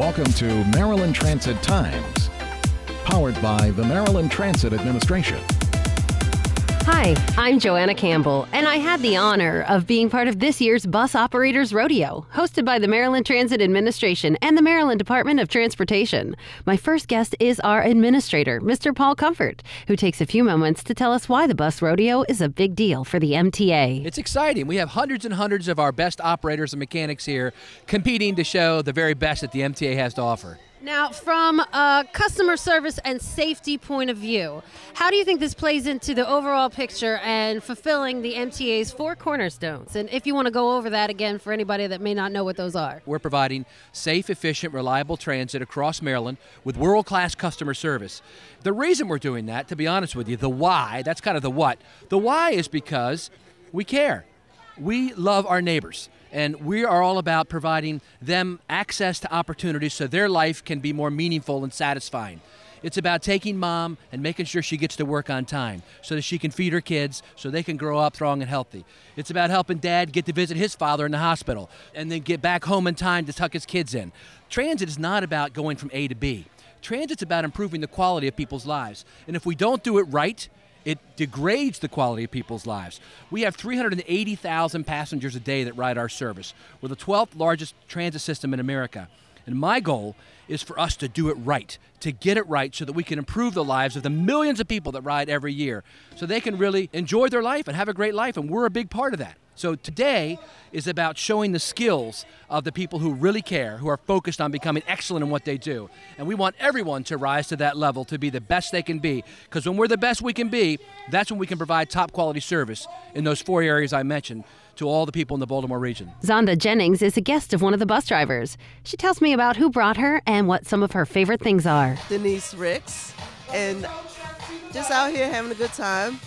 Welcome to Maryland Transit Times, powered by the Maryland Transit Administration. Hi, I'm Joanna Campbell, and I had the honor of being part of this year's Bus Operators Roadeo, hosted by the Maryland Transit Administration and the Maryland Department of Transportation. My first guest is our administrator, Mr. Paul Comfort, who takes a few moments to tell us why the bus rodeo is a big deal for the MTA. It's exciting. We have hundreds and hundreds of our best operators and mechanics here competing to show the very best that the MTA has to offer. Now, from a customer service and safety point of view, how do you think this plays into the overall picture and fulfilling the MTA's four cornerstones? And if you want to go over that again for anybody that may not know what those are. We're providing safe, efficient, reliable transit across Maryland with world class customer service. The reason we're doing that, to be honest with you, the why, that's kind of the what. The why is because we care. We love our neighbors and we are all about providing them access to opportunities so their life can be more meaningful and satisfying. It's about taking mom and making sure she gets to work on time so that she can feed her kids so they can grow up strong and healthy. It's about helping dad get to visit his father in the hospital and then get back home in time to tuck his kids in. Transit is not about going from A to B. Transit's about improving the quality of people's lives. And if we don't do it right, it degrades the quality of people's lives. We have 380,000 passengers a day that ride our service. We're the 12th largest transit system in America. And my goal is for us to do it right, to get it right so that we can improve the lives of the millions of people that ride every year so they can really enjoy their life and have a great life. And we're a big part of that. So today is about showing the skills of the people who really care, who are focused on becoming excellent in what they do. And we want everyone to rise to that level to be the best they can be. Because when we're the best we can be, that's when we can provide top quality service in those four areas I mentioned to all the people in the Baltimore region. Sandra Jennings is a guest of one of the bus drivers. She tells me about who brought her and what some of her favorite things are. Denise Ricks, and just out here having a good time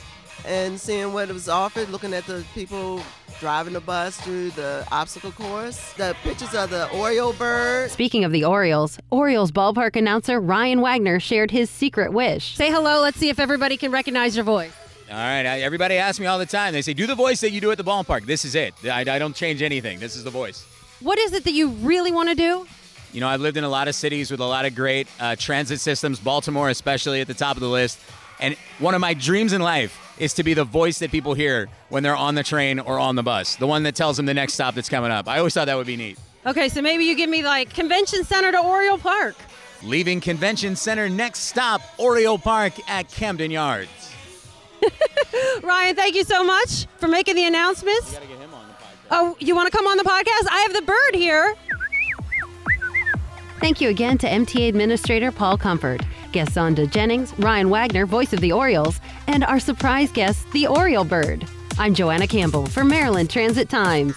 and seeing what was offered, looking at the people driving the bus through the obstacle course, the pictures of the Oriole bird. Speaking of the Orioles, Orioles ballpark announcer Ryan Wagner shared his secret wish. Say hello, let's see if everybody can recognize your voice. All right, everybody asks me all the time. They say, do the voice that you do at the ballpark. This is it. I, I don't change anything. This is the voice. What is it that you really want to do? You know, I've lived in a lot of cities with a lot of great uh, transit systems, Baltimore especially at the top of the list. And one of my dreams in life is to be the voice that people hear when they're on the train or on the bus, the one that tells them the next stop that's coming up. I always thought that would be neat. Okay, so maybe you give me like Convention Center to Oriole Park. Leaving Convention Center, next stop, Oriole Park at Camden Yards. Ryan, thank you so much for making the announcements. You gotta get him on. Oh, you want to come on the podcast? I have the bird here. Thank you again to MTA Administrator Paul Comfort, guests Sandra Jennings, Ryan Wagner, voice of the Orioles, and our surprise guest, the Oriole Bird. I'm Joanna Campbell for Maryland Transit Times.